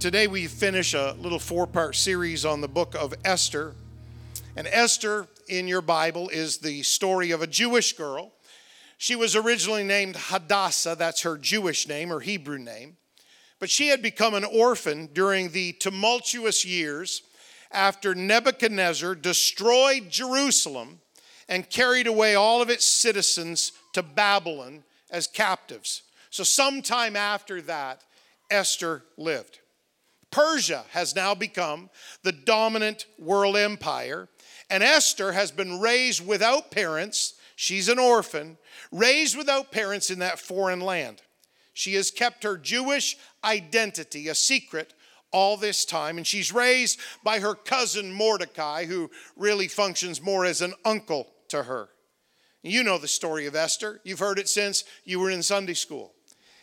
Today we finish a little four part series on the book of Esther. And Esther in your Bible is the story of a Jewish girl. She was originally named Hadassah, that's her Jewish name, her Hebrew name. But she had become an orphan during the tumultuous years after Nebuchadnezzar destroyed Jerusalem and carried away all of its citizens to Babylon as captives. So, sometime after that, Esther lived. Persia has now become the dominant world empire, and Esther has been raised without parents. She's an orphan, raised without parents in that foreign land. She has kept her Jewish identity a secret all this time, and she's raised by her cousin Mordecai, who really functions more as an uncle to her. You know the story of Esther. You've heard it since you were in Sunday school.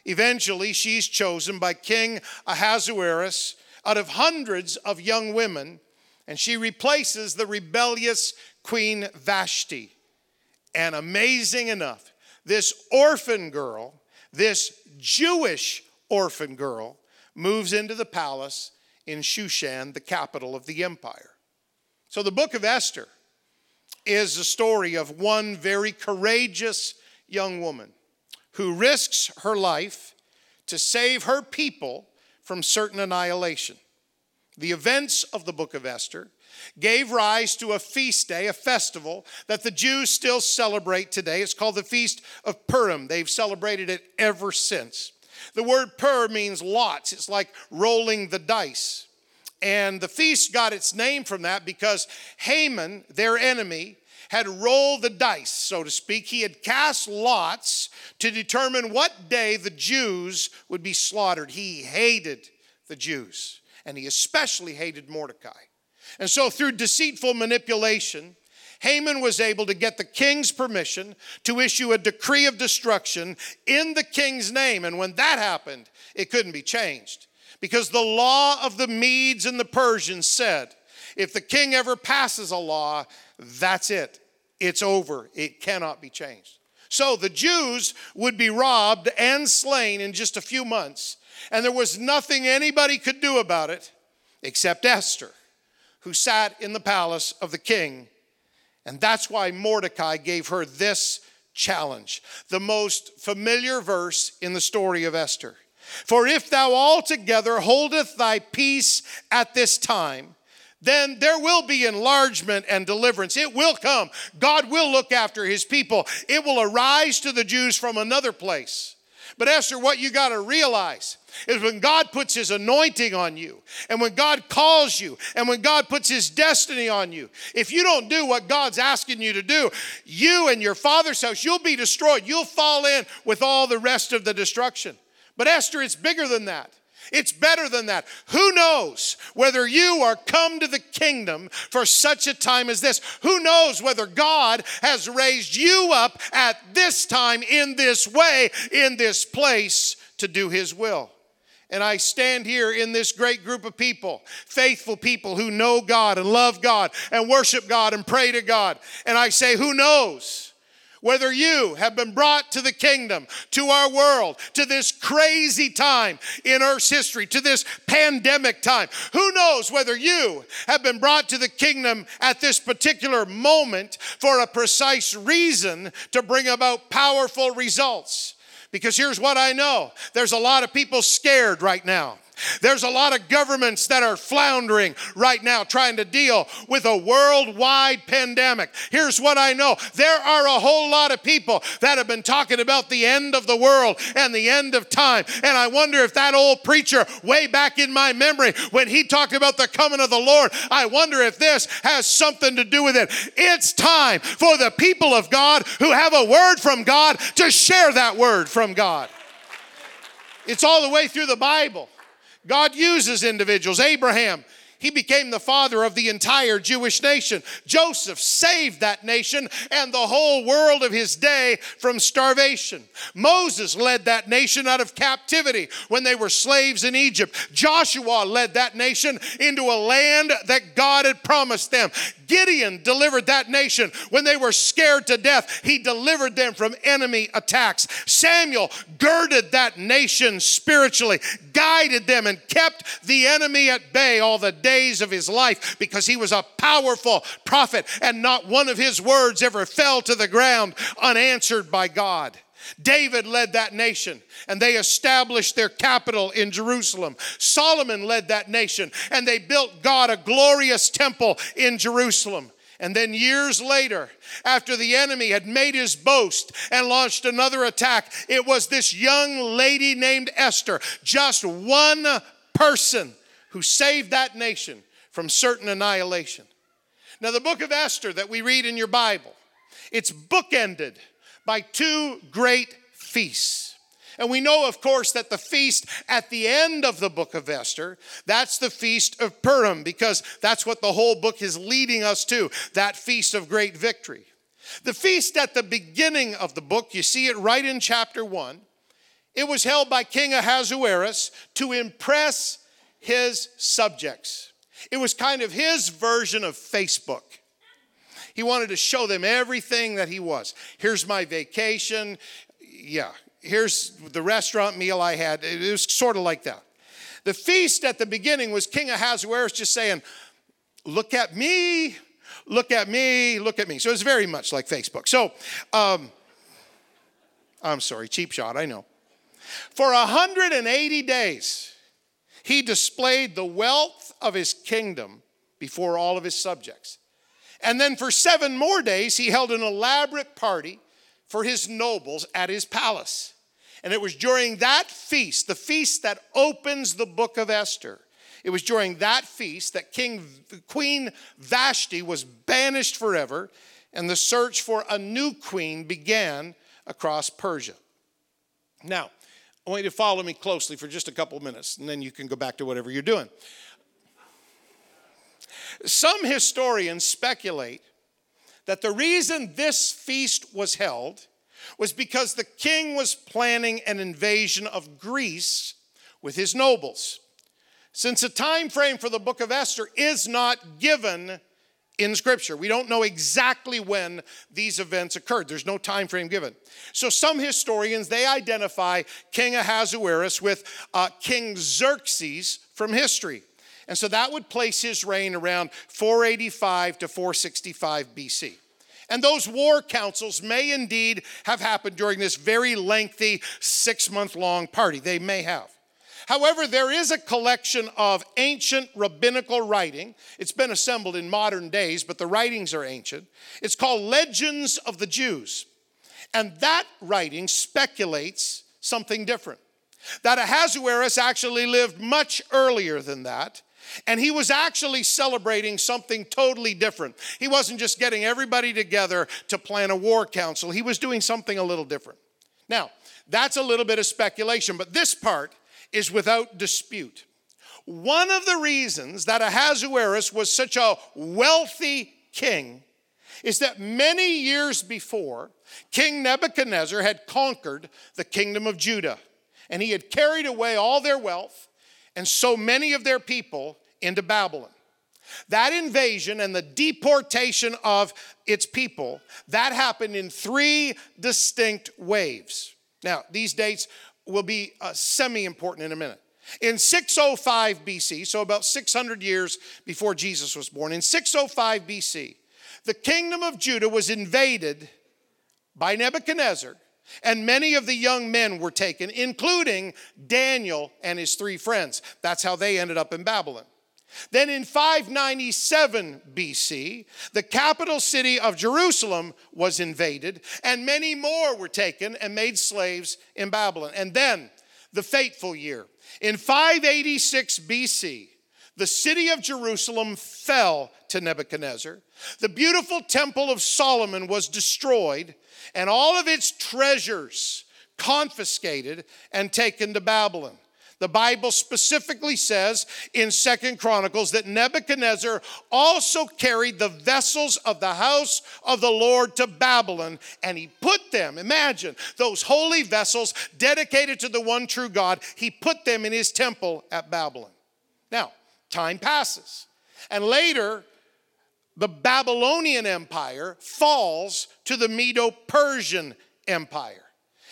Eventually, she's chosen by King Ahasuerus out of hundreds of young women, and she replaces the rebellious Queen Vashti. And amazing enough, this orphan girl, this Jewish orphan girl, moves into the palace in Shushan, the capital of the empire. So the book of Esther is the story of one very courageous young woman who risks her life to save her people from certain annihilation. The events of the book of Esther gave rise to a feast day, a festival that the Jews still celebrate today. It's called the Feast of Purim. They've celebrated it ever since. The word pur means lots, it's like rolling the dice. And the feast got its name from that because Haman, their enemy, had rolled the dice, so to speak. He had cast lots to determine what day the Jews would be slaughtered. He hated the Jews, and he especially hated Mordecai. And so, through deceitful manipulation, Haman was able to get the king's permission to issue a decree of destruction in the king's name. And when that happened, it couldn't be changed. Because the law of the Medes and the Persians said, if the king ever passes a law, that's it. It's over. It cannot be changed. So the Jews would be robbed and slain in just a few months, and there was nothing anybody could do about it except Esther, who sat in the palace of the king. And that's why Mordecai gave her this challenge, the most familiar verse in the story of Esther. For if thou altogether holdeth thy peace at this time, then there will be enlargement and deliverance. It will come. God will look after his people. It will arise to the Jews from another place. But Esther, what you got to realize is when God puts his anointing on you, and when God calls you, and when God puts his destiny on you, if you don't do what God's asking you to do, you and your father's house, you'll be destroyed. You'll fall in with all the rest of the destruction. But Esther, it's bigger than that. It's better than that. Who knows whether you are come to the kingdom for such a time as this? Who knows whether God has raised you up at this time, in this way, in this place to do his will? And I stand here in this great group of people, faithful people who know God and love God and worship God and pray to God. And I say, Who knows? Whether you have been brought to the kingdom, to our world, to this crazy time in Earth's history, to this pandemic time. Who knows whether you have been brought to the kingdom at this particular moment for a precise reason to bring about powerful results? Because here's what I know there's a lot of people scared right now. There's a lot of governments that are floundering right now trying to deal with a worldwide pandemic. Here's what I know there are a whole lot of people that have been talking about the end of the world and the end of time. And I wonder if that old preacher, way back in my memory, when he talked about the coming of the Lord, I wonder if this has something to do with it. It's time for the people of God who have a word from God to share that word from God. It's all the way through the Bible. God uses individuals. Abraham, he became the father of the entire Jewish nation. Joseph saved that nation and the whole world of his day from starvation. Moses led that nation out of captivity when they were slaves in Egypt. Joshua led that nation into a land that God had promised them. Gideon delivered that nation when they were scared to death. He delivered them from enemy attacks. Samuel girded that nation spiritually, guided them, and kept the enemy at bay all the days of his life because he was a powerful prophet and not one of his words ever fell to the ground unanswered by God. David led that nation and they established their capital in Jerusalem. Solomon led that nation and they built God a glorious temple in Jerusalem. And then years later, after the enemy had made his boast and launched another attack, it was this young lady named Esther, just one person who saved that nation from certain annihilation. Now, the book of Esther that we read in your Bible, it's bookended by two great feasts. And we know, of course, that the feast at the end of the book of Esther, that's the feast of Purim, because that's what the whole book is leading us to that feast of great victory. The feast at the beginning of the book, you see it right in chapter one, it was held by King Ahasuerus to impress his subjects. It was kind of his version of Facebook. He wanted to show them everything that he was. Here's my vacation. Yeah, here's the restaurant meal I had. It was sort of like that. The feast at the beginning was King Ahasuerus just saying, Look at me, look at me, look at me. So it's very much like Facebook. So, um, I'm sorry, cheap shot, I know. For 180 days, he displayed the wealth of his kingdom before all of his subjects. And then for seven more days, he held an elaborate party for his nobles at his palace. And it was during that feast, the feast that opens the book of Esther, it was during that feast that King Queen Vashti was banished forever, and the search for a new queen began across Persia. Now, I want you to follow me closely for just a couple minutes, and then you can go back to whatever you're doing. Some historians speculate that the reason this feast was held was because the king was planning an invasion of Greece with his nobles. Since the time frame for the book of Esther is not given in scripture we don't know exactly when these events occurred there's no time frame given so some historians they identify king ahasuerus with uh, king xerxes from history and so that would place his reign around 485 to 465 BC. And those war councils may indeed have happened during this very lengthy six month long party. They may have. However, there is a collection of ancient rabbinical writing. It's been assembled in modern days, but the writings are ancient. It's called Legends of the Jews. And that writing speculates something different. That Ahasuerus actually lived much earlier than that, and he was actually celebrating something totally different. He wasn't just getting everybody together to plan a war council, he was doing something a little different. Now, that's a little bit of speculation, but this part is without dispute. One of the reasons that Ahasuerus was such a wealthy king is that many years before, King Nebuchadnezzar had conquered the kingdom of Judah, and he had carried away all their wealth and so many of their people into Babylon. That invasion and the deportation of its people, that happened in three distinct waves. Now, these dates will be uh, semi important in a minute. In 605 BC, so about 600 years before Jesus was born, in 605 BC, the kingdom of Judah was invaded by Nebuchadnezzar and many of the young men were taken, including Daniel and his three friends. That's how they ended up in Babylon. Then in 597 BC, the capital city of Jerusalem was invaded, and many more were taken and made slaves in Babylon. And then the fateful year. In 586 BC, the city of Jerusalem fell to Nebuchadnezzar. The beautiful temple of Solomon was destroyed, and all of its treasures confiscated and taken to Babylon. The Bible specifically says in Second Chronicles that Nebuchadnezzar also carried the vessels of the house of the Lord to Babylon, and he put them, imagine, those holy vessels dedicated to the one true God, he put them in his temple at Babylon. Now, time passes, and later, the Babylonian Empire falls to the Medo Persian Empire.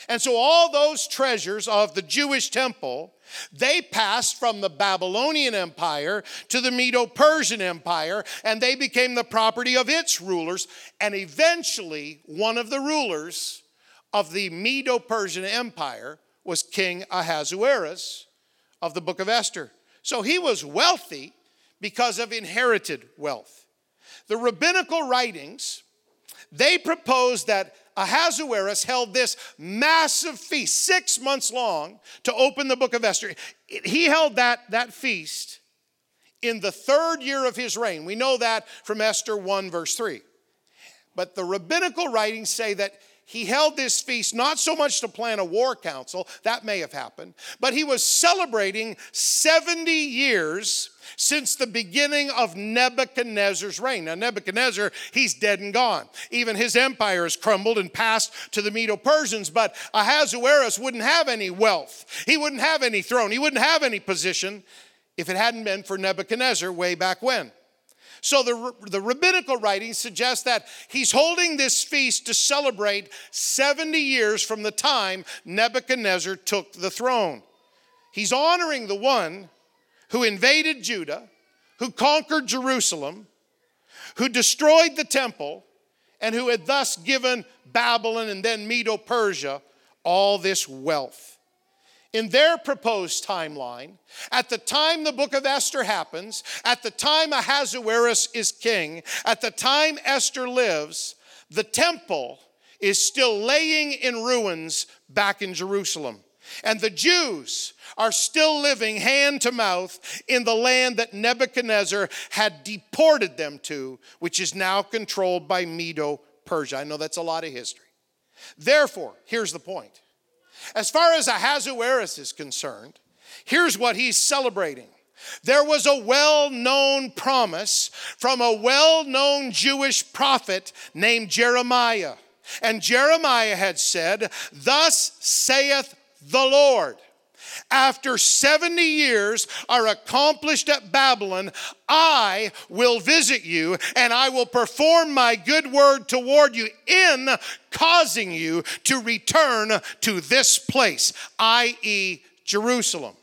And so all those treasures of the Jewish temple, they passed from the Babylonian Empire to the Medo Persian Empire, and they became the property of its rulers. And eventually, one of the rulers of the Medo Persian Empire was King Ahasuerus of the book of Esther. So he was wealthy because of inherited wealth. The rabbinical writings, they propose that Ahasuerus held this massive feast, six months long, to open the book of Esther. He held that, that feast in the third year of his reign. We know that from Esther 1, verse 3. But the rabbinical writings say that he held this feast not so much to plan a war council, that may have happened, but he was celebrating 70 years since the beginning of Nebuchadnezzar's reign. Now, Nebuchadnezzar, he's dead and gone. Even his empire has crumbled and passed to the Medo Persians, but Ahasuerus wouldn't have any wealth. He wouldn't have any throne. He wouldn't have any position if it hadn't been for Nebuchadnezzar way back when. So the, the rabbinical writings suggest that he's holding this feast to celebrate 70 years from the time Nebuchadnezzar took the throne. He's honoring the one who invaded Judah, who conquered Jerusalem, who destroyed the temple, and who had thus given Babylon and then Medo Persia all this wealth in their proposed timeline, at the time the book of Esther happens, at the time Ahasuerus is king, at the time Esther lives, the temple is still laying in ruins back in Jerusalem. And the Jews are still living hand to mouth in the land that Nebuchadnezzar had deported them to, which is now controlled by Medo Persia. I know that's a lot of history. Therefore, here's the point as far as Ahasuerus is concerned, here's what he's celebrating. There was a well known promise from a well known Jewish prophet named Jeremiah. And Jeremiah had said, Thus saith the Lord. After 70 years are accomplished at Babylon, I will visit you and I will perform my good word toward you in causing you to return to this place, i.e., Jerusalem.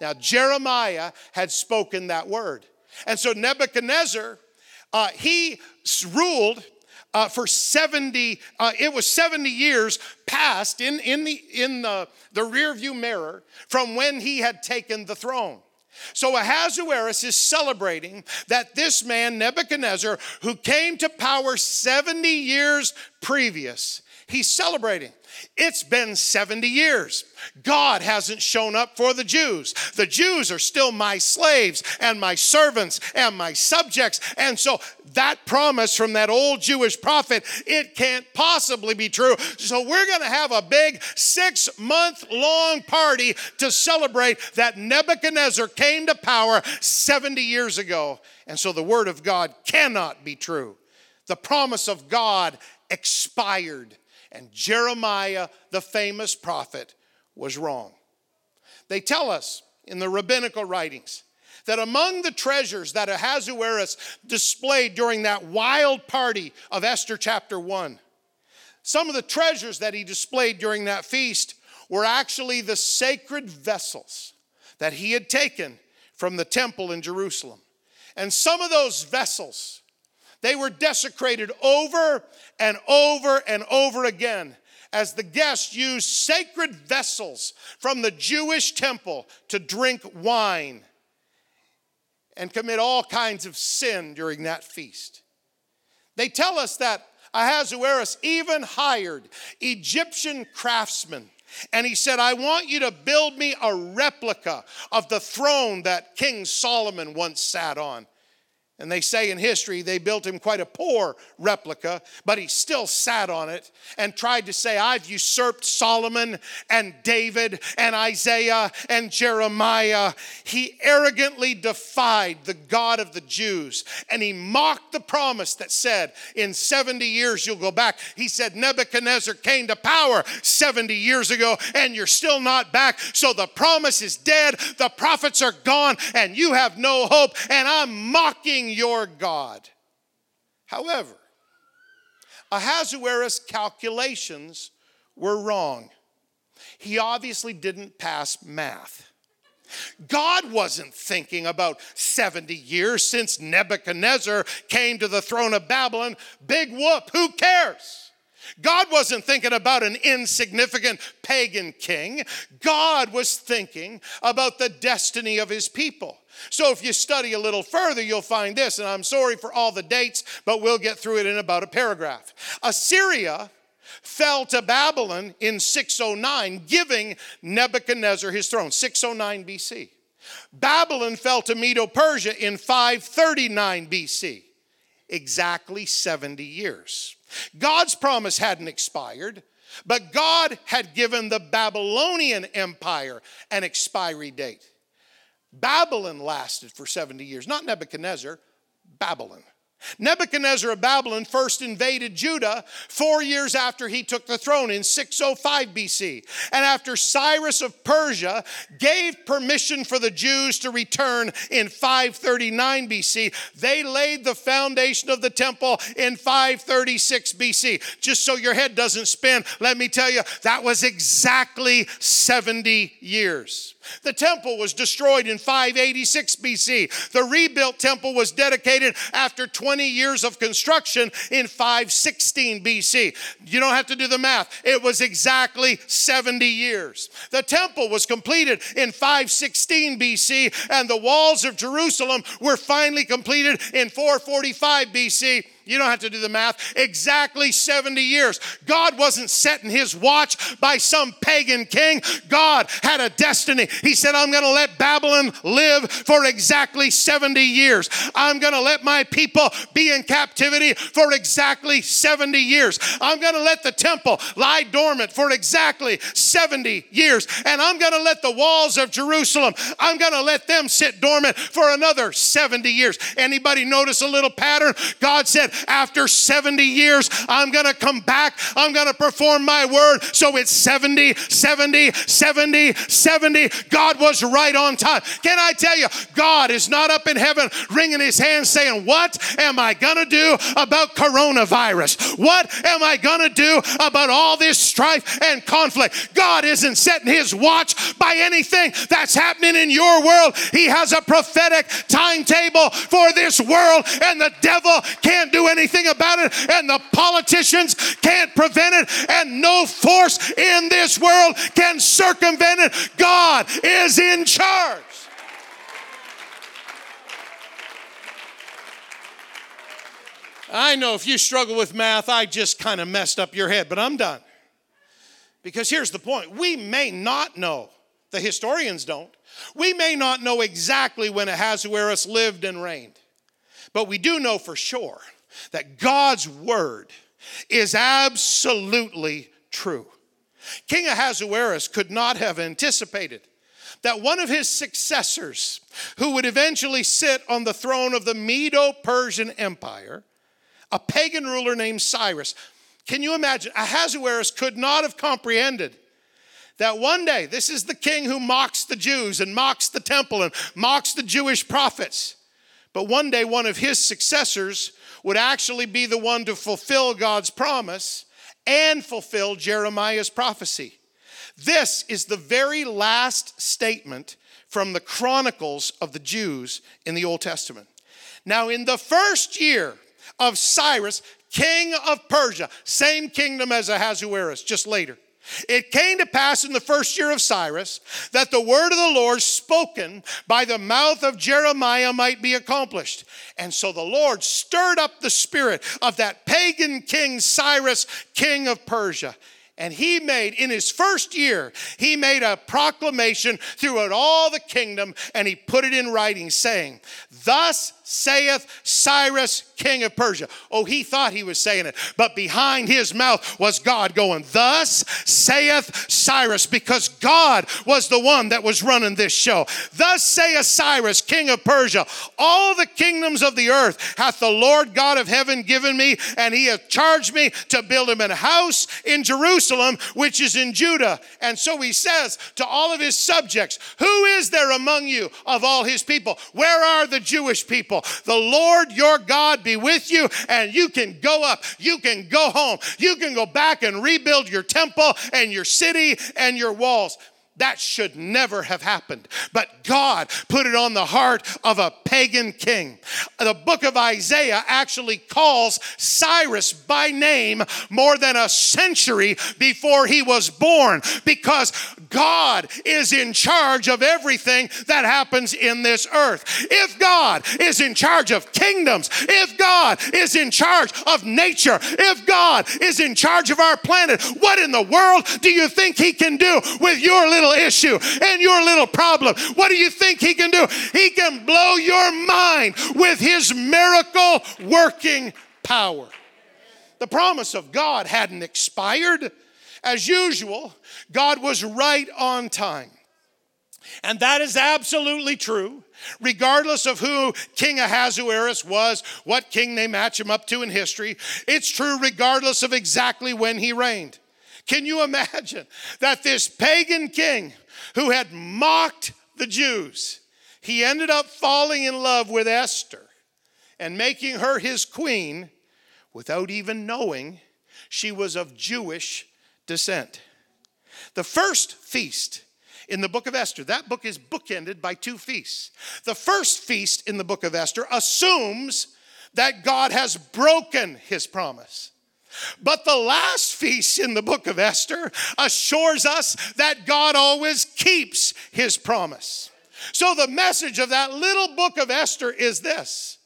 Now, Jeremiah had spoken that word. And so Nebuchadnezzar, uh, he ruled uh, for 70, uh, it was 70 years past in, in, the, in the, the rear view mirror from when he had taken the throne. So Ahasuerus is celebrating that this man, Nebuchadnezzar, who came to power 70 years previous, he's celebrating. It's been 70 years. God hasn't shown up for the Jews. The Jews are still my slaves and my servants and my subjects. And so that promise from that old Jewish prophet, it can't possibly be true. So we're going to have a big six month long party to celebrate that Nebuchadnezzar came to power 70 years ago. And so the word of God cannot be true. The promise of God expired and Jeremiah, the famous prophet, was wrong. They tell us in the rabbinical writings that among the treasures that Ahasuerus displayed during that wild party of Esther chapter 1, some of the treasures that he displayed during that feast were actually the sacred vessels that he had taken from the temple in Jerusalem. And some of those vessels they were desecrated over and over and over again as the guests used sacred vessels from the Jewish temple to drink wine and commit all kinds of sin during that feast. They tell us that Ahasuerus even hired Egyptian craftsmen. And he said, I want you to build me a replica of the throne that King Solomon once sat on. And they say in history they built him quite a poor replica, but he still sat on it and tried to say, I've usurped Solomon and David and Isaiah and Jeremiah. He arrogantly defied the God of the Jews and he mocked the promise that said, In 70 years you'll go back. He said, Nebuchadnezzar came to power 70 years ago and you're still not back. So the promise is dead, the prophets are gone, and you have no hope. And I'm mocking your God. However, Ahasuerus' calculations were wrong. He obviously didn't pass math. God wasn't thinking about 70 years since Nebuchadnezzar came to the throne of Babylon. Big whoop, who cares? God wasn't thinking about an insignificant pagan king. God was thinking about the destiny of his people. So if you study a little further, you'll find this, and I'm sorry for all the dates, but we'll get through it in about a paragraph. Assyria fell to Babylon in 609, giving Nebuchadnezzar his throne, 609 BC. Babylon fell to Medo Persia in 539 BC, exactly 70 years. God's promise hadn't expired, but God had given the Babylonian Empire an expiry date. Babylon lasted for 70 years, not Nebuchadnezzar, Babylon. Nebuchadnezzar of Babylon first invaded Judah four years after he took the throne in 605 BC. And after Cyrus of Persia gave permission for the Jews to return in 539 BC, they laid the foundation of the temple in 536 BC. Just so your head doesn't spin, let me tell you, that was exactly 70 years. The temple was destroyed in 586 BC. The rebuilt temple was dedicated after 20 years of construction in 516 BC. You don't have to do the math, it was exactly 70 years. The temple was completed in 516 BC, and the walls of Jerusalem were finally completed in 445 BC you don't have to do the math. Exactly 70 years. God wasn't setting his watch by some pagan king. God had a destiny. He said, I'm going to let Babylon live for exactly 70 years. I'm going to let my people be in captivity for exactly 70 years. I'm going to let the temple lie dormant for exactly 70 years. And I'm going to let the walls of Jerusalem, I'm going to let them sit dormant for another 70 years. Anybody notice a little pattern? God said, after 70 years, I'm going to come back. I'm going to perform my word. So it's 70, 70, 70, 70. God was right on time. Can I tell you, God is not up in heaven wringing his hands saying, What am I going to do about coronavirus? What am I going to do about all this strife and conflict? God isn't setting his watch by anything that's happening in your world. He has a prophetic timetable for this world, and the devil can't anything about it, and the politicians can't prevent it, and no force in this world can circumvent it. God is in charge. I know if you struggle with math, I just kind of messed up your head, but I'm done. Because here's the point we may not know, the historians don't, we may not know exactly when Ahasuerus lived and reigned, but we do know for sure that God's word is absolutely true. King Ahasuerus could not have anticipated that one of his successors, who would eventually sit on the throne of the Medo Persian Empire, a pagan ruler named Cyrus, can you imagine? Ahasuerus could not have comprehended that one day, this is the king who mocks the Jews and mocks the temple and mocks the Jewish prophets. But one day, one of his successors would actually be the one to fulfill God's promise and fulfill Jeremiah's prophecy. This is the very last statement from the Chronicles of the Jews in the Old Testament. Now, in the first year of Cyrus, king of Persia, same kingdom as Ahasuerus, just later. It came to pass in the first year of Cyrus that the word of the Lord spoken by the mouth of Jeremiah might be accomplished. And so the Lord stirred up the spirit of that pagan king, Cyrus, king of Persia. And he made, in his first year, he made a proclamation throughout all the kingdom and he put it in writing, saying, Thus saith Cyrus, king of Persia. Oh, he thought he was saying it, but behind his mouth was God going, Thus saith Cyrus, because God was the one that was running this show. Thus saith Cyrus, king of Persia, All the kingdoms of the earth hath the Lord God of heaven given me, and he hath charged me to build him a house in Jerusalem, which is in Judah. And so he says to all of his subjects, Who is there among you of all his people? Where are the Jewish people? The Lord your God be with you, and you can go up, you can go home, you can go back and rebuild your temple and your city and your walls. That should never have happened. But God put it on the heart of a pagan king. The book of Isaiah actually calls Cyrus by name more than a century before he was born because God is in charge of everything that happens in this earth. If God is in charge of kingdoms, if God is in charge of nature, if God is in charge of our planet, what in the world do you think he can do with your little little issue and your little problem, what do you think He can do? He can blow your mind with His miracle working power. The promise of God hadn't expired. As usual, God was right on time. And that is absolutely true, regardless of who King Ahasuerus was, what king they match him up to in history. It's true regardless of exactly when he reigned. Can you imagine that this pagan king who had mocked the Jews, he ended up falling in love with Esther and making her his queen without even knowing she was of Jewish descent. The first feast in the book of Esther, that book is bookended by two feasts. The first feast in the book of Esther assumes that God has broken his promise. But the last feast in the book of Esther assures us that God always keeps his promise. So, the message of that little book of Esther is this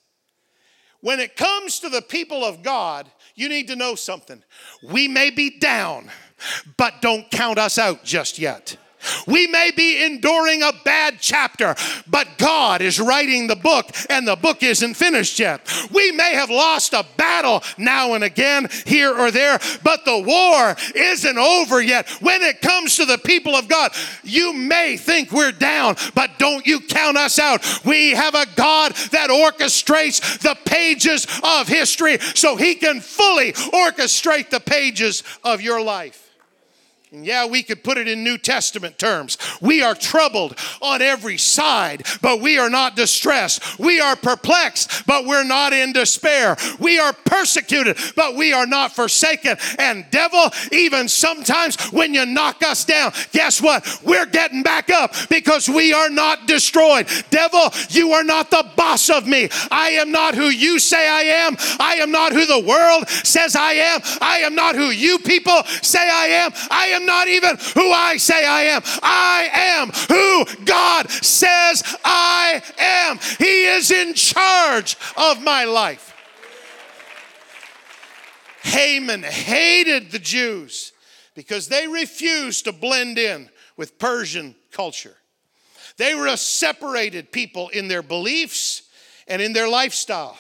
when it comes to the people of God, you need to know something. We may be down, but don't count us out just yet. We may be enduring a bad chapter, but God is writing the book and the book isn't finished yet. We may have lost a battle now and again, here or there, but the war isn't over yet. When it comes to the people of God, you may think we're down, but don't you count us out. We have a God that orchestrates the pages of history so he can fully orchestrate the pages of your life. And yeah, we could put it in New Testament terms. We are troubled on every side, but we are not distressed. We are perplexed, but we're not in despair. We are persecuted, but we are not forsaken. And, devil, even sometimes when you knock us down, guess what? We're getting back up because we are not destroyed. Devil, you are not the boss of me. I am not who you say I am. I am not who the world says I am. I am not who you people say I am. I am am not even who I say I am. I am who God says I am. He is in charge of my life. Haman hated the Jews because they refused to blend in with Persian culture. They were a separated people in their beliefs and in their lifestyle.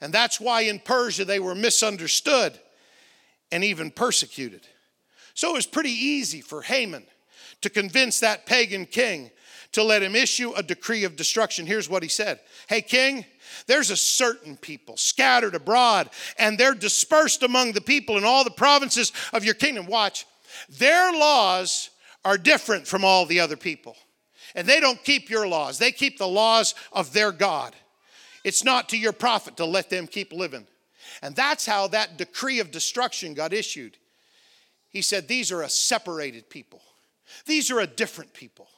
And that's why in Persia they were misunderstood and even persecuted. So it was pretty easy for Haman to convince that pagan king to let him issue a decree of destruction. Here's what he said Hey, king, there's a certain people scattered abroad, and they're dispersed among the people in all the provinces of your kingdom. Watch, their laws are different from all the other people. And they don't keep your laws, they keep the laws of their God. It's not to your profit to let them keep living. And that's how that decree of destruction got issued. He said, These are a separated people, these are a different people.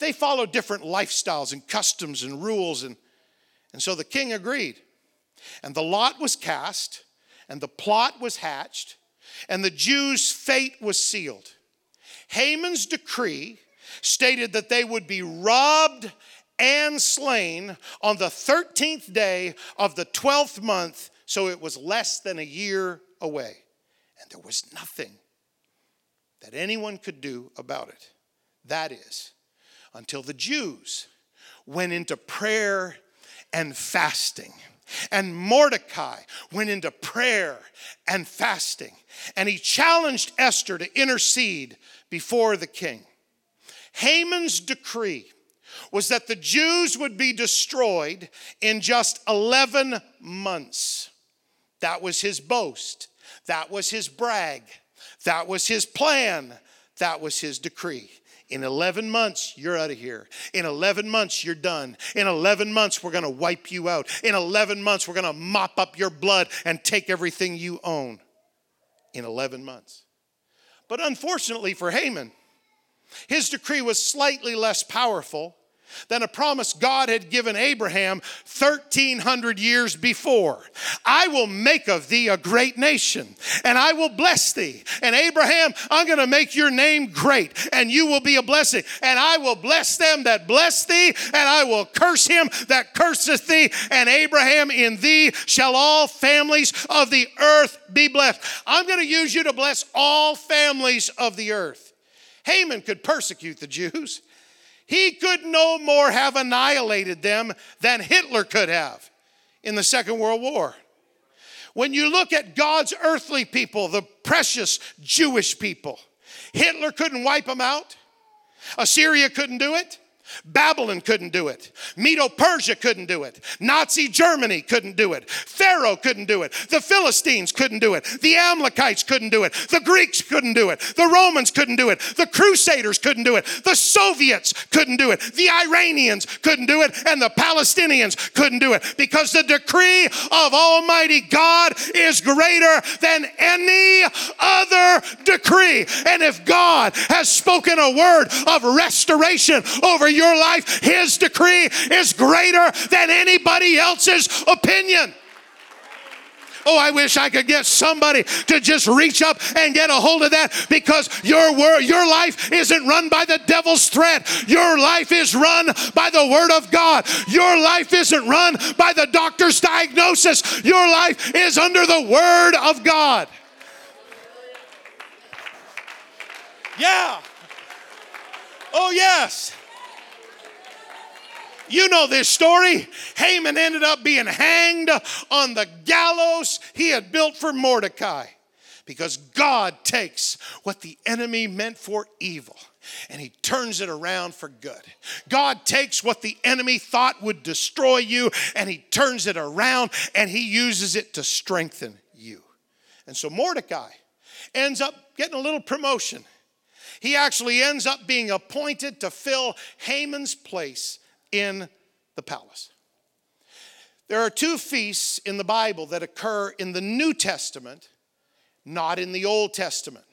They follow different lifestyles and customs and rules. And, and so the king agreed. And the lot was cast, and the plot was hatched, and the Jews' fate was sealed. Haman's decree stated that they would be robbed and slain on the 13th day of the 12th month, so it was less than a year away. And there was nothing that anyone could do about it. That is, until the Jews went into prayer and fasting. And Mordecai went into prayer and fasting. And he challenged Esther to intercede before the king. Haman's decree was that the Jews would be destroyed in just 11 months. That was his boast. That was his brag. That was his plan. That was his decree. In 11 months, you're out of here. In 11 months, you're done. In 11 months, we're going to wipe you out. In 11 months, we're going to mop up your blood and take everything you own. In 11 months. But unfortunately for Haman, his decree was slightly less powerful than a promise God had given Abraham 1300 years before. I will make of thee a great nation and I will bless thee. And Abraham, I'm going to make your name great and you will be a blessing. And I will bless them that bless thee and I will curse him that curseth thee. And Abraham, in thee shall all families of the earth be blessed. I'm going to use you to bless all families of the earth. Haman could persecute the Jews. He could no more have annihilated them than Hitler could have in the Second World War. When you look at God's earthly people, the precious Jewish people, Hitler couldn't wipe them out. Assyria couldn't do it. Babylon couldn't do it. Medo Persia couldn't do it. Nazi Germany couldn't do it. Pharaoh couldn't do it. The Philistines couldn't do it. The Amalekites couldn't do it. The Greeks couldn't do it. The Romans couldn't do it. The Crusaders couldn't do it. The Soviets couldn't do it. The Iranians couldn't do it. And the Palestinians couldn't do it because the decree of Almighty God is greater than any other decree. And if God has spoken a word of restoration over your life, His decree is greater than anybody else's opinion. Oh, I wish I could get somebody to just reach up and get a hold of that because your word, your life isn't run by the devil's threat. Your life is run by the word of God. Your life isn't run by the doctor's diagnosis. Your life is under the word of God. Yeah. Oh, yes. You know this story. Haman ended up being hanged on the gallows he had built for Mordecai because God takes what the enemy meant for evil and he turns it around for good. God takes what the enemy thought would destroy you and he turns it around and he uses it to strengthen you. And so Mordecai ends up getting a little promotion. He actually ends up being appointed to fill Haman's place in the palace. There are two feasts in the Bible that occur in the New Testament, not in the Old Testament.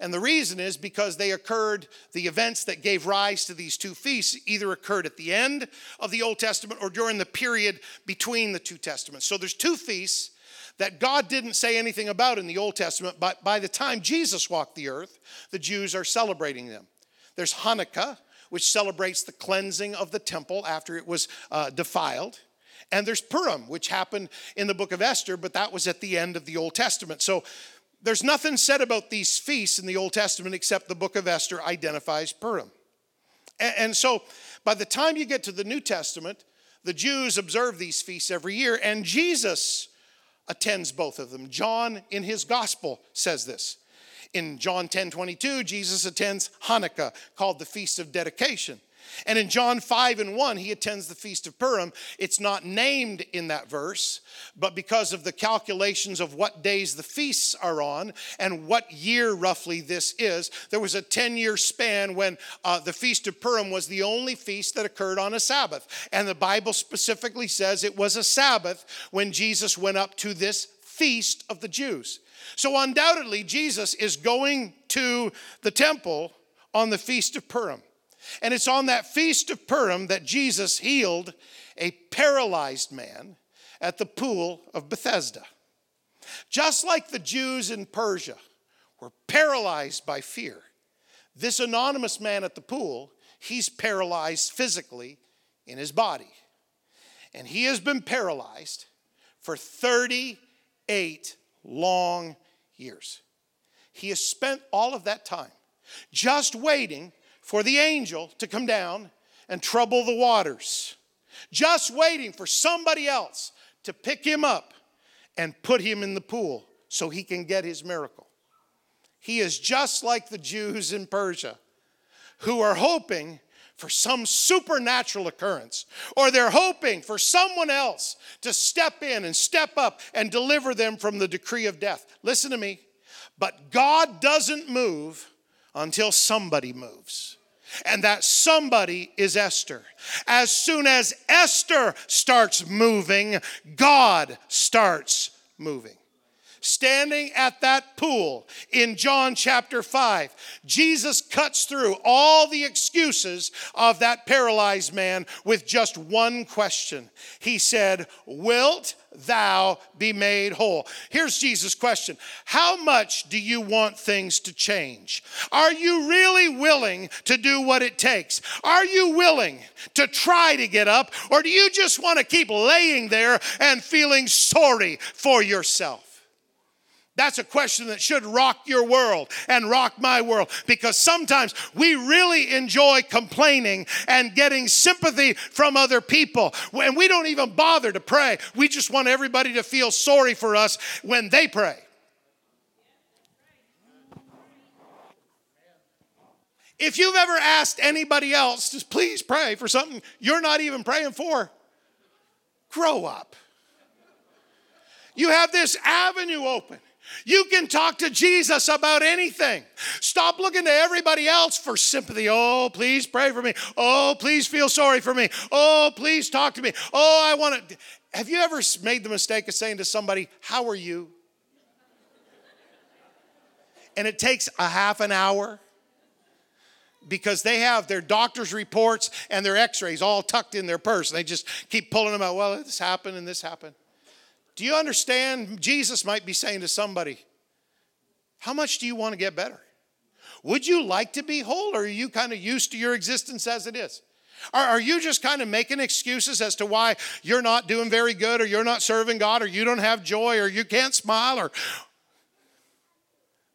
And the reason is because they occurred, the events that gave rise to these two feasts either occurred at the end of the Old Testament or during the period between the two testaments. So there's two feasts that God didn't say anything about in the Old Testament, but by the time Jesus walked the earth, the Jews are celebrating them. There's Hanukkah, which celebrates the cleansing of the temple after it was uh, defiled. And there's Purim, which happened in the book of Esther, but that was at the end of the Old Testament. So there's nothing said about these feasts in the Old Testament except the book of Esther identifies Purim. And, and so by the time you get to the New Testament, the Jews observe these feasts every year, and Jesus attends both of them. John, in his gospel, says this. In John 10 22, Jesus attends Hanukkah, called the Feast of Dedication. And in John 5 and 1, he attends the Feast of Purim. It's not named in that verse, but because of the calculations of what days the feasts are on and what year roughly this is, there was a 10 year span when uh, the Feast of Purim was the only feast that occurred on a Sabbath. And the Bible specifically says it was a Sabbath when Jesus went up to this feast of the Jews. So, undoubtedly, Jesus is going to the temple on the Feast of Purim. And it's on that Feast of Purim that Jesus healed a paralyzed man at the pool of Bethesda. Just like the Jews in Persia were paralyzed by fear, this anonymous man at the pool, he's paralyzed physically in his body. And he has been paralyzed for 38 long years. He has spent all of that time just waiting for the angel to come down and trouble the waters, just waiting for somebody else to pick him up and put him in the pool so he can get his miracle. He is just like the Jews in Persia who are hoping for some supernatural occurrence, or they're hoping for someone else to step in and step up and deliver them from the decree of death. Listen to me. But God doesn't move until somebody moves. And that somebody is Esther. As soon as Esther starts moving, God starts moving standing at that pool in John chapter 5, Jesus cuts through all the excuses of that paralyzed man with just one question. He said, Wilt thou be made whole? Here's Jesus' question How much do you want things to change? Are you really willing to do what it takes? Are you willing to try to get up, or do you just want to keep laying there and feeling sorry for yourself? That's a question that should rock your world and rock my world because sometimes we really enjoy complaining and getting sympathy from other people. And we don't even bother to pray. We just want everybody to feel sorry for us when they pray. If you've ever asked anybody else to please pray for something you're not even praying for, grow up. You have this avenue open. You can talk to Jesus about anything. Stop looking to everybody else for sympathy. Oh, please pray for me. Oh, please feel sorry for me. Oh, please talk to me. Oh, I want to. Have you ever made the mistake of saying to somebody, How are you? And it takes a half an hour because they have their doctor's reports and their x rays all tucked in their purse. And they just keep pulling them out. Well, this happened and this happened. Do you understand? Jesus might be saying to somebody, How much do you want to get better? Would you like to be whole, or are you kind of used to your existence as it is? Are, you just kind of making excuses as to why you're not doing very good, or you're not serving God, or you don't have joy, or you can't smile, or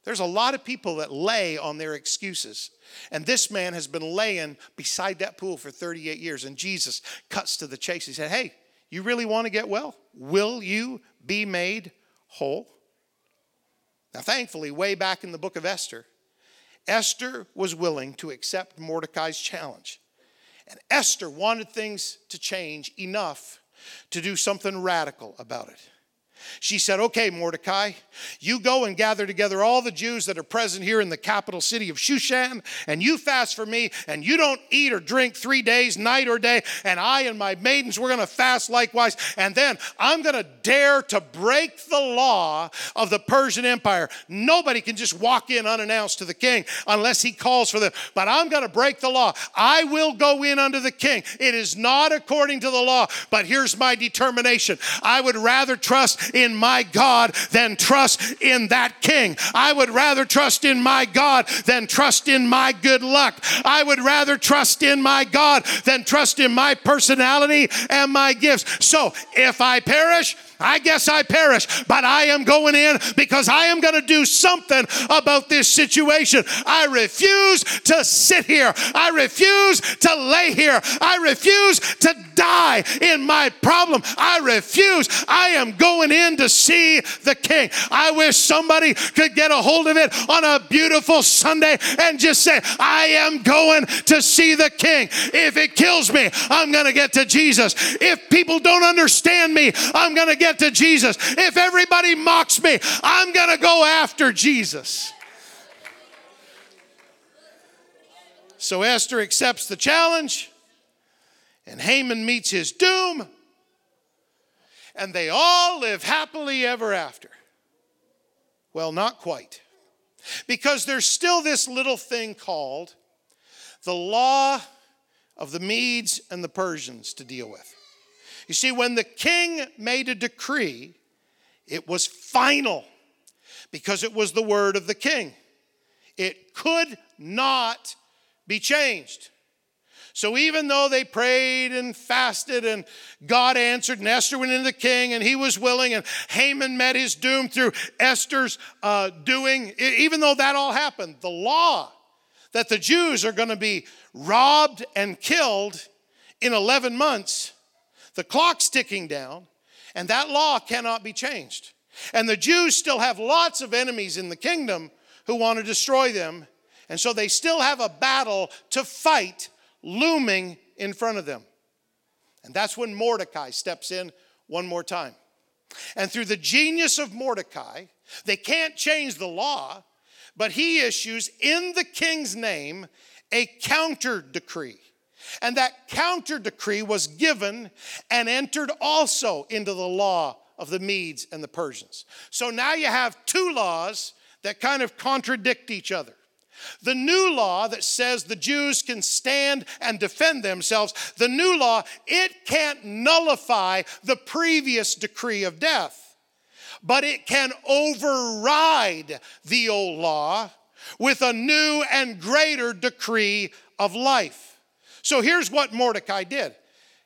there's a lot of people that lay on their excuses. And this man has been laying beside that pool for 38 years. And Jesus cuts to the chase. He said, Hey, you really want to get well? Will you be made whole? Now, thankfully, way back in the book of Esther, Esther was willing to accept Mordecai's challenge. And Esther wanted things to change enough to do something radical about it. She said, Okay, Mordecai, you go and gather together all the Jews that are present here in the capital city of Shushan, and you fast for me, and you don't eat or drink three days, night or day. And I and my maidens, we're going to fast likewise. And then I'm going to dare to break the law of the Persian Empire. Nobody can just walk in unannounced to the king unless he calls for them. But I'm going to break the law. I will go in under the king. It is not according to the law, but here's my determination I would rather trust in my God than trust in that king. I would rather trust in my God than trust in my good luck. I would rather trust in my God than trust in my personality and my gifts. So if I perish, I guess I perish, but I am going in because I am going to do something about this situation. I refuse to sit here. I refuse to lay here. I refuse to die in my problem. I refuse. I am going in to see the King. I wish somebody could get a hold of it on a beautiful Sunday and just say, I am going to see the King. If it kills me, I'm going to get to Jesus. If people don't understand me, I'm going to get to Jesus. If everybody mocks me, I'm going to go after Jesus. So Esther accepts the challenge, and Haman meets his doom, and they all live happily ever after. Well, not quite. Because there's still this little thing called the law of the Medes and the Persians to deal with. You see, when the king made a decree, it was final because it was the word of the king. It could not be changed. So even though they prayed and fasted and God answered, and Esther went into the king and he was willing, and Haman met his doom through Esther's uh, doing, even though that all happened, the law that the Jews are going to be robbed and killed in 11 months, the clock's ticking down, and that law cannot be changed. And the Jews still have lots of enemies in the kingdom who want to destroy them. And so they still have a battle to fight looming in front of them. And that's when Mordecai steps in one more time. And through the genius of Mordecai, they can't change the law, but he issues in the king's name a counter decree. And that counter decree was given and entered also into the law of the Medes and the Persians. So now you have two laws that kind of contradict each other. The new law that says the Jews can stand and defend themselves, the new law, it can't nullify the previous decree of death, but it can override the old law with a new and greater decree of life. So here's what Mordecai did.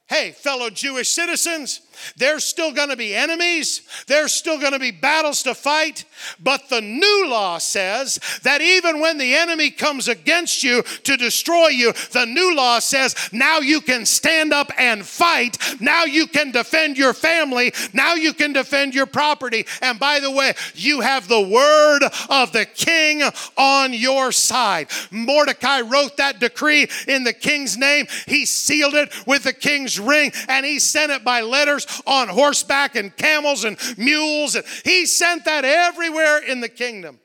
Hey, fellow Jewish citizens, there's still going to be enemies, there's still going to be battles to fight, but the new law says that even when the enemy comes against you to destroy you, the new law says now you can stand up and fight, now you can defend your family, now you can defend your property. And by the way, you have the word of the king on your side. Mordecai wrote that decree in the king's name, he sealed it with the king's ring and he sent it by letters on horseback and camels and mules. And he sent that everywhere in the kingdom.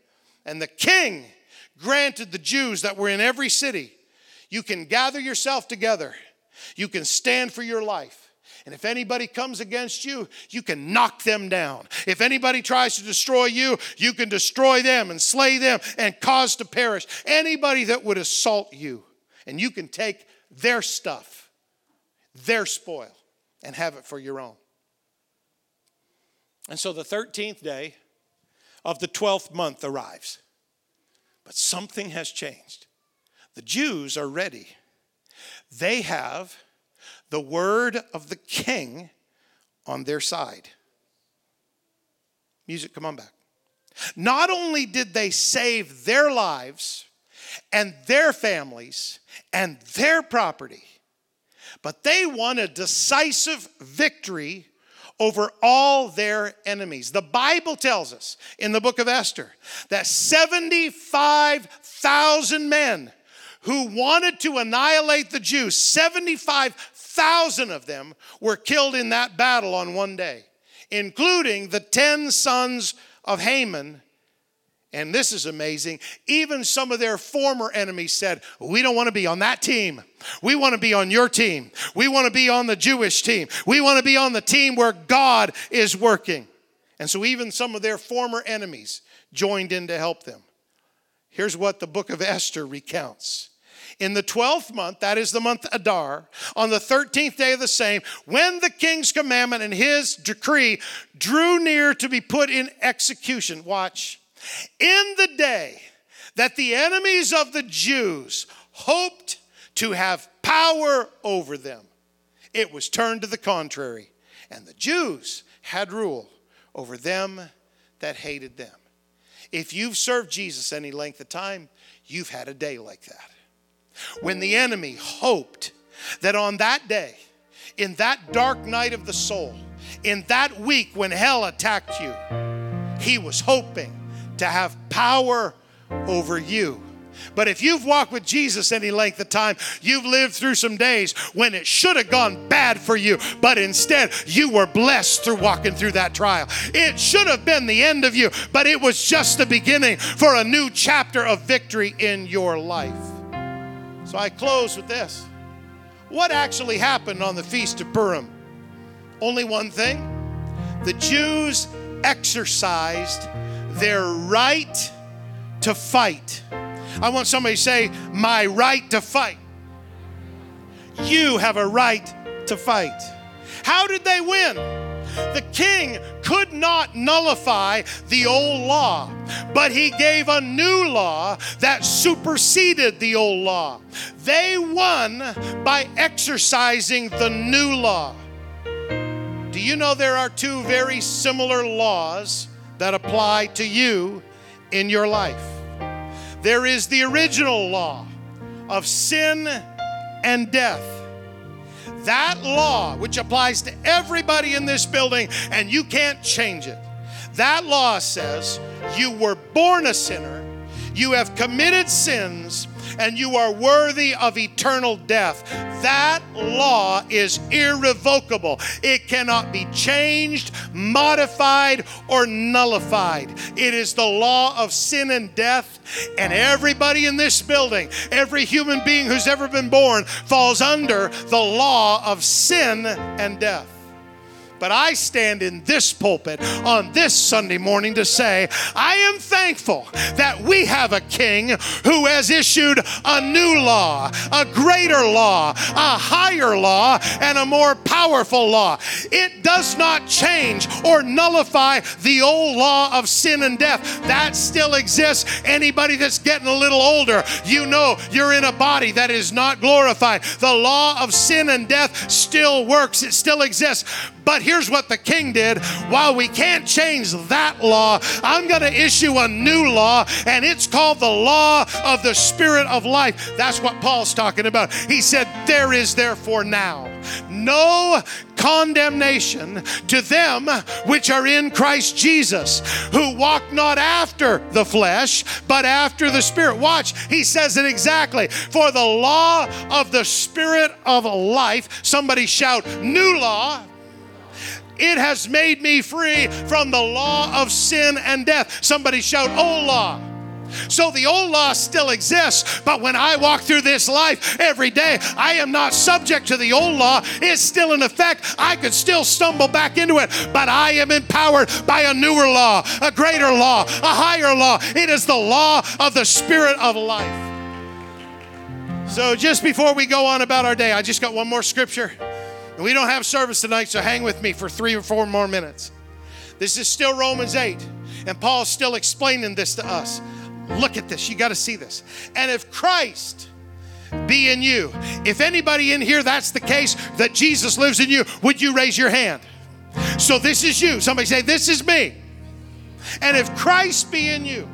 And the king granted the Jews that were in every city you can gather yourself together, you can stand for your life. And if anybody comes against you, you can knock them down. If anybody tries to destroy you, you can destroy them and slay them and cause to perish. Anybody that would assault you, and you can take their stuff their spoil and have it for your own. And so the 13th day of the 12th month arrives. But something has changed. The Jews are ready. They have the word of the king on their side. Music, come on back. Not only did they save their lives and their families and their property, but they won a decisive victory over all their enemies. The Bible tells us in the book of Esther that 75,000 men who wanted to annihilate the Jews, 75,000 of them were killed in that battle on one day, including the 10 sons of Haman and this is amazing. Even some of their former enemies said, We don't want to be on that team. We want to be on your team. We want to be on the Jewish team. We want to be on the team where God is working. And so even some of their former enemies joined in to help them. Here's what the book of Esther recounts. In the 12th month, that is the month Adar, on the 13th day of the same, when the king's commandment and his decree drew near to be put in execution, watch, in the day that the enemies of the Jews hoped to have power over them, it was turned to the contrary, and the Jews had rule over them that hated them. If you've served Jesus any length of time, you've had a day like that. When the enemy hoped that on that day, in that dark night of the soul, in that week when hell attacked you, he was hoping to have power over you. But if you've walked with Jesus any length of time, you've lived through some days when it should have gone bad for you, but instead you were blessed through walking through that trial. It should have been the end of you, but it was just the beginning for a new chapter of victory in your life. So I close with this. What actually happened on the Feast of Purim? Only one thing the Jews exercised their right to fight. I want somebody to say, My right to fight. You have a right to fight. How did they win? The king could not nullify the old law, but he gave a new law that superseded the old law. They won by exercising the new law. Do you know there are two very similar laws that apply to you in your life. There is the original law of sin and death. That law, which applies to everybody in this building, and you can't change it, that law says you were born a sinner, you have committed sins, and you are worthy of eternal death. That law is irrevocable. It cannot be changed, modified, or nullified. It is the law of sin and death. And everybody in this building, every human being who's ever been born, falls under the law of sin and death. But I stand in this pulpit on this Sunday morning to say, I am thankful that we have a king who has issued a new law, a greater law, a higher law, and a more powerful law. It does not change or nullify the old law of sin and death. That still exists. Anybody that's getting a little older, you know you're in a body that is not glorified. The law of sin and death still works, it still exists. But here's what the king did. While we can't change that law, I'm going to issue a new law, and it's called the law of the Spirit of life. That's what Paul's talking about. He said, There is therefore now no condemnation to them which are in Christ Jesus, who walk not after the flesh, but after the Spirit. Watch, he says it exactly. For the law of the Spirit of life, somebody shout, New law it has made me free from the law of sin and death. Somebody shout, Old law. So the old law still exists, but when I walk through this life every day, I am not subject to the old law. It's still in effect. I could still stumble back into it, but I am empowered by a newer law, a greater law, a higher law. It is the law of the Spirit of life. So just before we go on about our day, I just got one more scripture. We don't have service tonight, so hang with me for three or four more minutes. This is still Romans 8, and Paul's still explaining this to us. Look at this, you got to see this. And if Christ be in you, if anybody in here that's the case, that Jesus lives in you, would you raise your hand? So this is you. Somebody say, This is me. And if Christ be in you,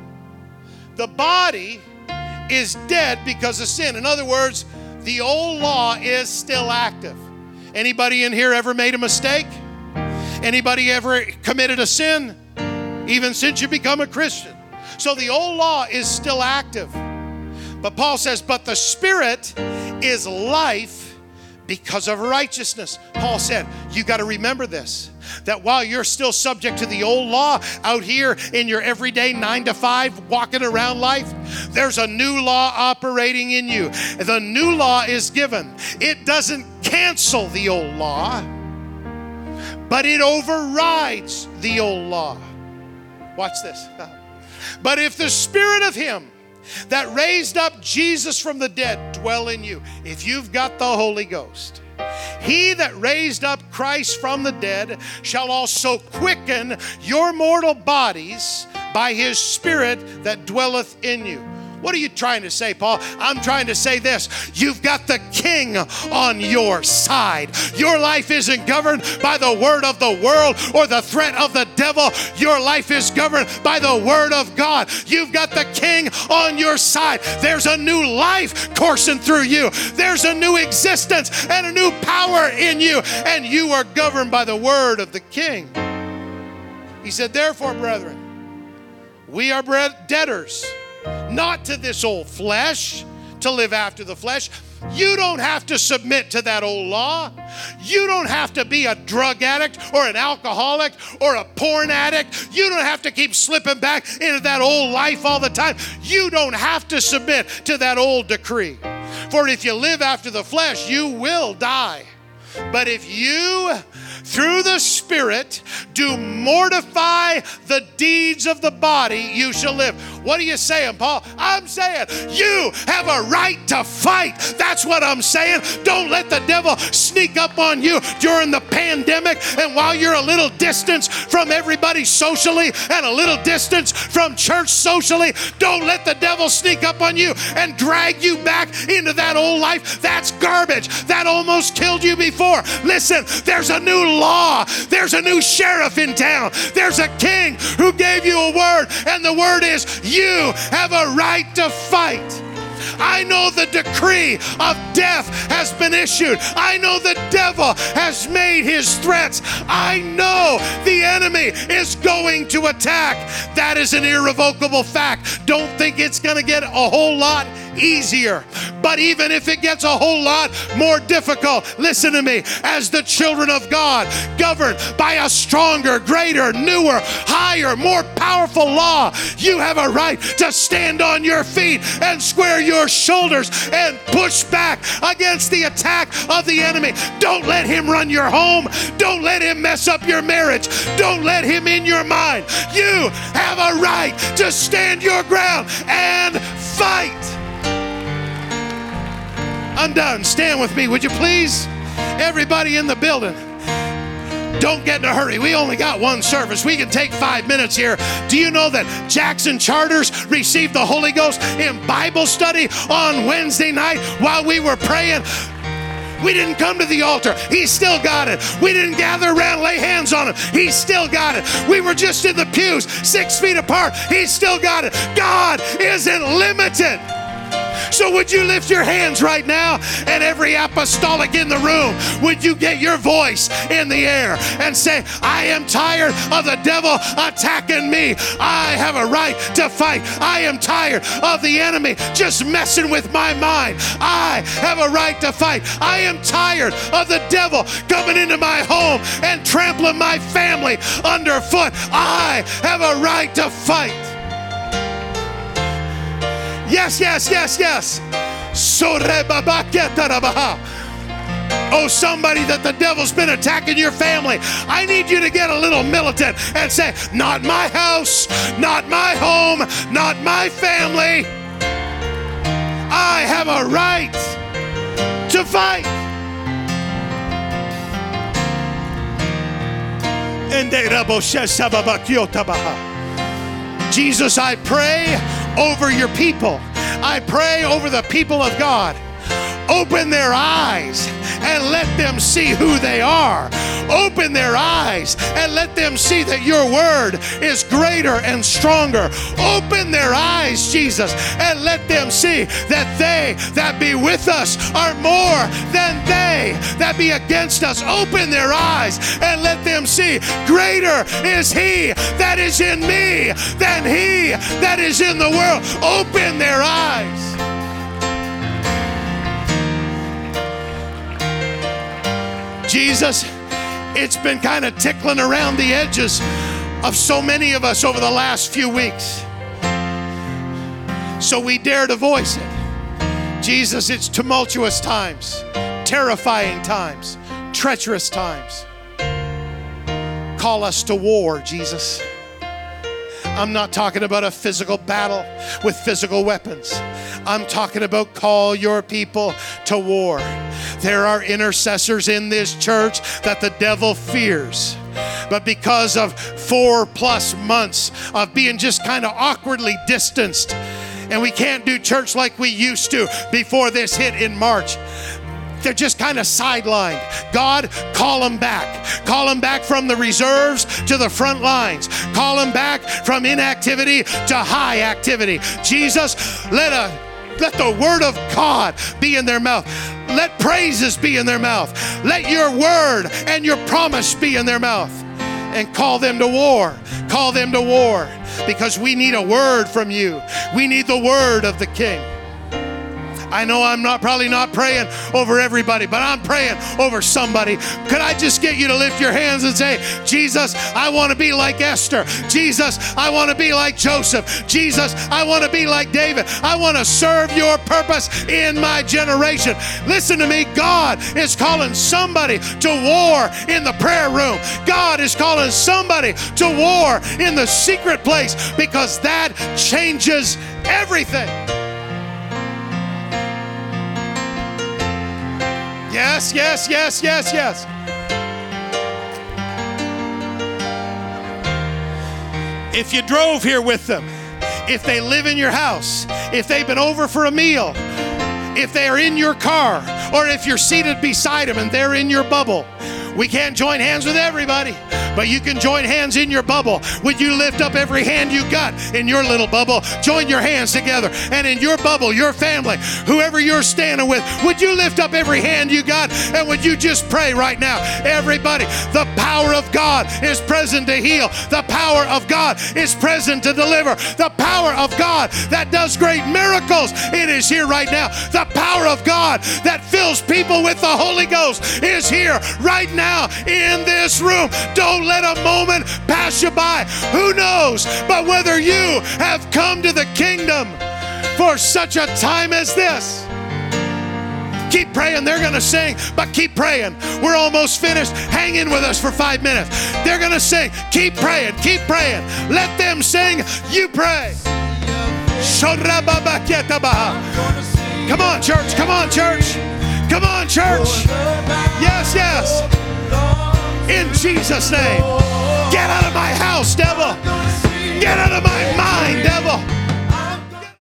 the body is dead because of sin. In other words, the old law is still active. Anybody in here ever made a mistake? Anybody ever committed a sin? Even since you become a Christian. So the old law is still active. But Paul says, but the Spirit is life because of righteousness. Paul said, you got to remember this that while you're still subject to the old law out here in your everyday nine to five walking around life, there's a new law operating in you. The new law is given, it doesn't cancel the old law, but it overrides the old law. Watch this. But if the spirit of him that raised up Jesus from the dead dwell in you, if you've got the Holy Ghost, he that raised up Christ from the dead shall also quicken your mortal bodies by his Spirit that dwelleth in you. What are you trying to say, Paul? I'm trying to say this. You've got the king on your side. Your life isn't governed by the word of the world or the threat of the devil. Your life is governed by the word of God. You've got the king on your side. There's a new life coursing through you, there's a new existence and a new power in you, and you are governed by the word of the king. He said, Therefore, brethren, we are debtors not to this old flesh to live after the flesh. You don't have to submit to that old law. You don't have to be a drug addict or an alcoholic or a porn addict. You don't have to keep slipping back into that old life all the time. You don't have to submit to that old decree. For if you live after the flesh, you will die. But if you through the Spirit do mortify the deeds of the body, you shall live. What are you saying, Paul? I'm saying you have a right to fight. That's what I'm saying. Don't let the devil sneak up on you during the pandemic and while you're a little distance from everybody socially and a little distance from church socially. Don't let the devil sneak up on you and drag you back into that old life. That's garbage. That almost killed you before. Listen, there's a new law. There's a new sheriff in town. There's a king who gave you a word, and the word is you have a right to fight. I know the decree of death has been issued. I know the devil has made his threats. I know the enemy is going to attack. That is an irrevocable fact. Don't think it's going to get a whole lot easier. But even if it gets a whole lot more difficult, listen to me, as the children of God, governed by a stronger, greater, newer, higher, more powerful law, you have a right to stand on your feet and square your shoulders and push back against the attack of the enemy. Don't let him run your home. Don't let him mess up your marriage. Don't let him in your mind. You have a right to stand your ground and fight. I'm done. Stand with me, would you please? Everybody in the building. Don't get in a hurry. We only got one service. We can take five minutes here. Do you know that Jackson Charters received the Holy Ghost in Bible study on Wednesday night while we were praying? We didn't come to the altar. He still got it. We didn't gather around, lay hands on him. He still got it. We were just in the pews, six feet apart. He still got it. God isn't limited. So, would you lift your hands right now? And every apostolic in the room, would you get your voice in the air and say, I am tired of the devil attacking me. I have a right to fight. I am tired of the enemy just messing with my mind. I have a right to fight. I am tired of the devil coming into my home and trampling my family underfoot. I have a right to fight. Yes, yes, yes, yes. Oh, somebody that the devil's been attacking your family. I need you to get a little militant and say, Not my house, not my home, not my family. I have a right to fight. Jesus, I pray over your people. I pray over the people of God. Open their eyes and let them see who they are. Open their eyes and let them see that your word is greater and stronger. Open their eyes, Jesus, and let them see that they that be with us are more than they that be against us. Open their eyes and let them see greater is He that is in me than He that is in the world. Open their eyes. Jesus, it's been kind of tickling around the edges of so many of us over the last few weeks. So we dare to voice it. Jesus, it's tumultuous times, terrifying times, treacherous times. Call us to war, Jesus. I'm not talking about a physical battle with physical weapons. I'm talking about call your people to war. There are intercessors in this church that the devil fears. But because of four plus months of being just kind of awkwardly distanced, and we can't do church like we used to before this hit in March they're just kind of sidelined. God, call them back. Call them back from the reserves to the front lines. Call them back from inactivity to high activity. Jesus, let a let the word of God be in their mouth. Let praises be in their mouth. Let your word and your promise be in their mouth. And call them to war. Call them to war because we need a word from you. We need the word of the king. I know I'm not probably not praying over everybody, but I'm praying over somebody. Could I just get you to lift your hands and say, Jesus, I want to be like Esther. Jesus, I want to be like Joseph. Jesus, I want to be like David. I want to serve your purpose in my generation. Listen to me. God is calling somebody to war in the prayer room. God is calling somebody to war in the secret place because that changes everything. Yes, yes, yes, yes, yes. If you drove here with them, if they live in your house, if they've been over for a meal, if they are in your car, or if you're seated beside them and they're in your bubble, we can't join hands with everybody, But you can join hands in your bubble. Would you lift up every hand you got in your little bubble? Join your hands together. And in your bubble, your family, whoever you're standing with, would you lift up every hand you got? And would you just pray right now? Everybody, the power of God is present to heal. The power of God is present to deliver. The power of God that does great miracles, it is here right now. The power of God that fills people with the Holy Ghost is here right now in this room. Don't let a moment pass you by. Who knows but whether you have come to the kingdom for such a time as this? Keep praying. They're going to sing, but keep praying. We're almost finished. Hang in with us for five minutes. They're going to sing. Keep praying. Keep praying. Let them sing. You pray. Come on, church. Come on, church. Come on, church. Yes, yes. In Jesus' name. Get out of my house, devil. Get out of my mind, devil.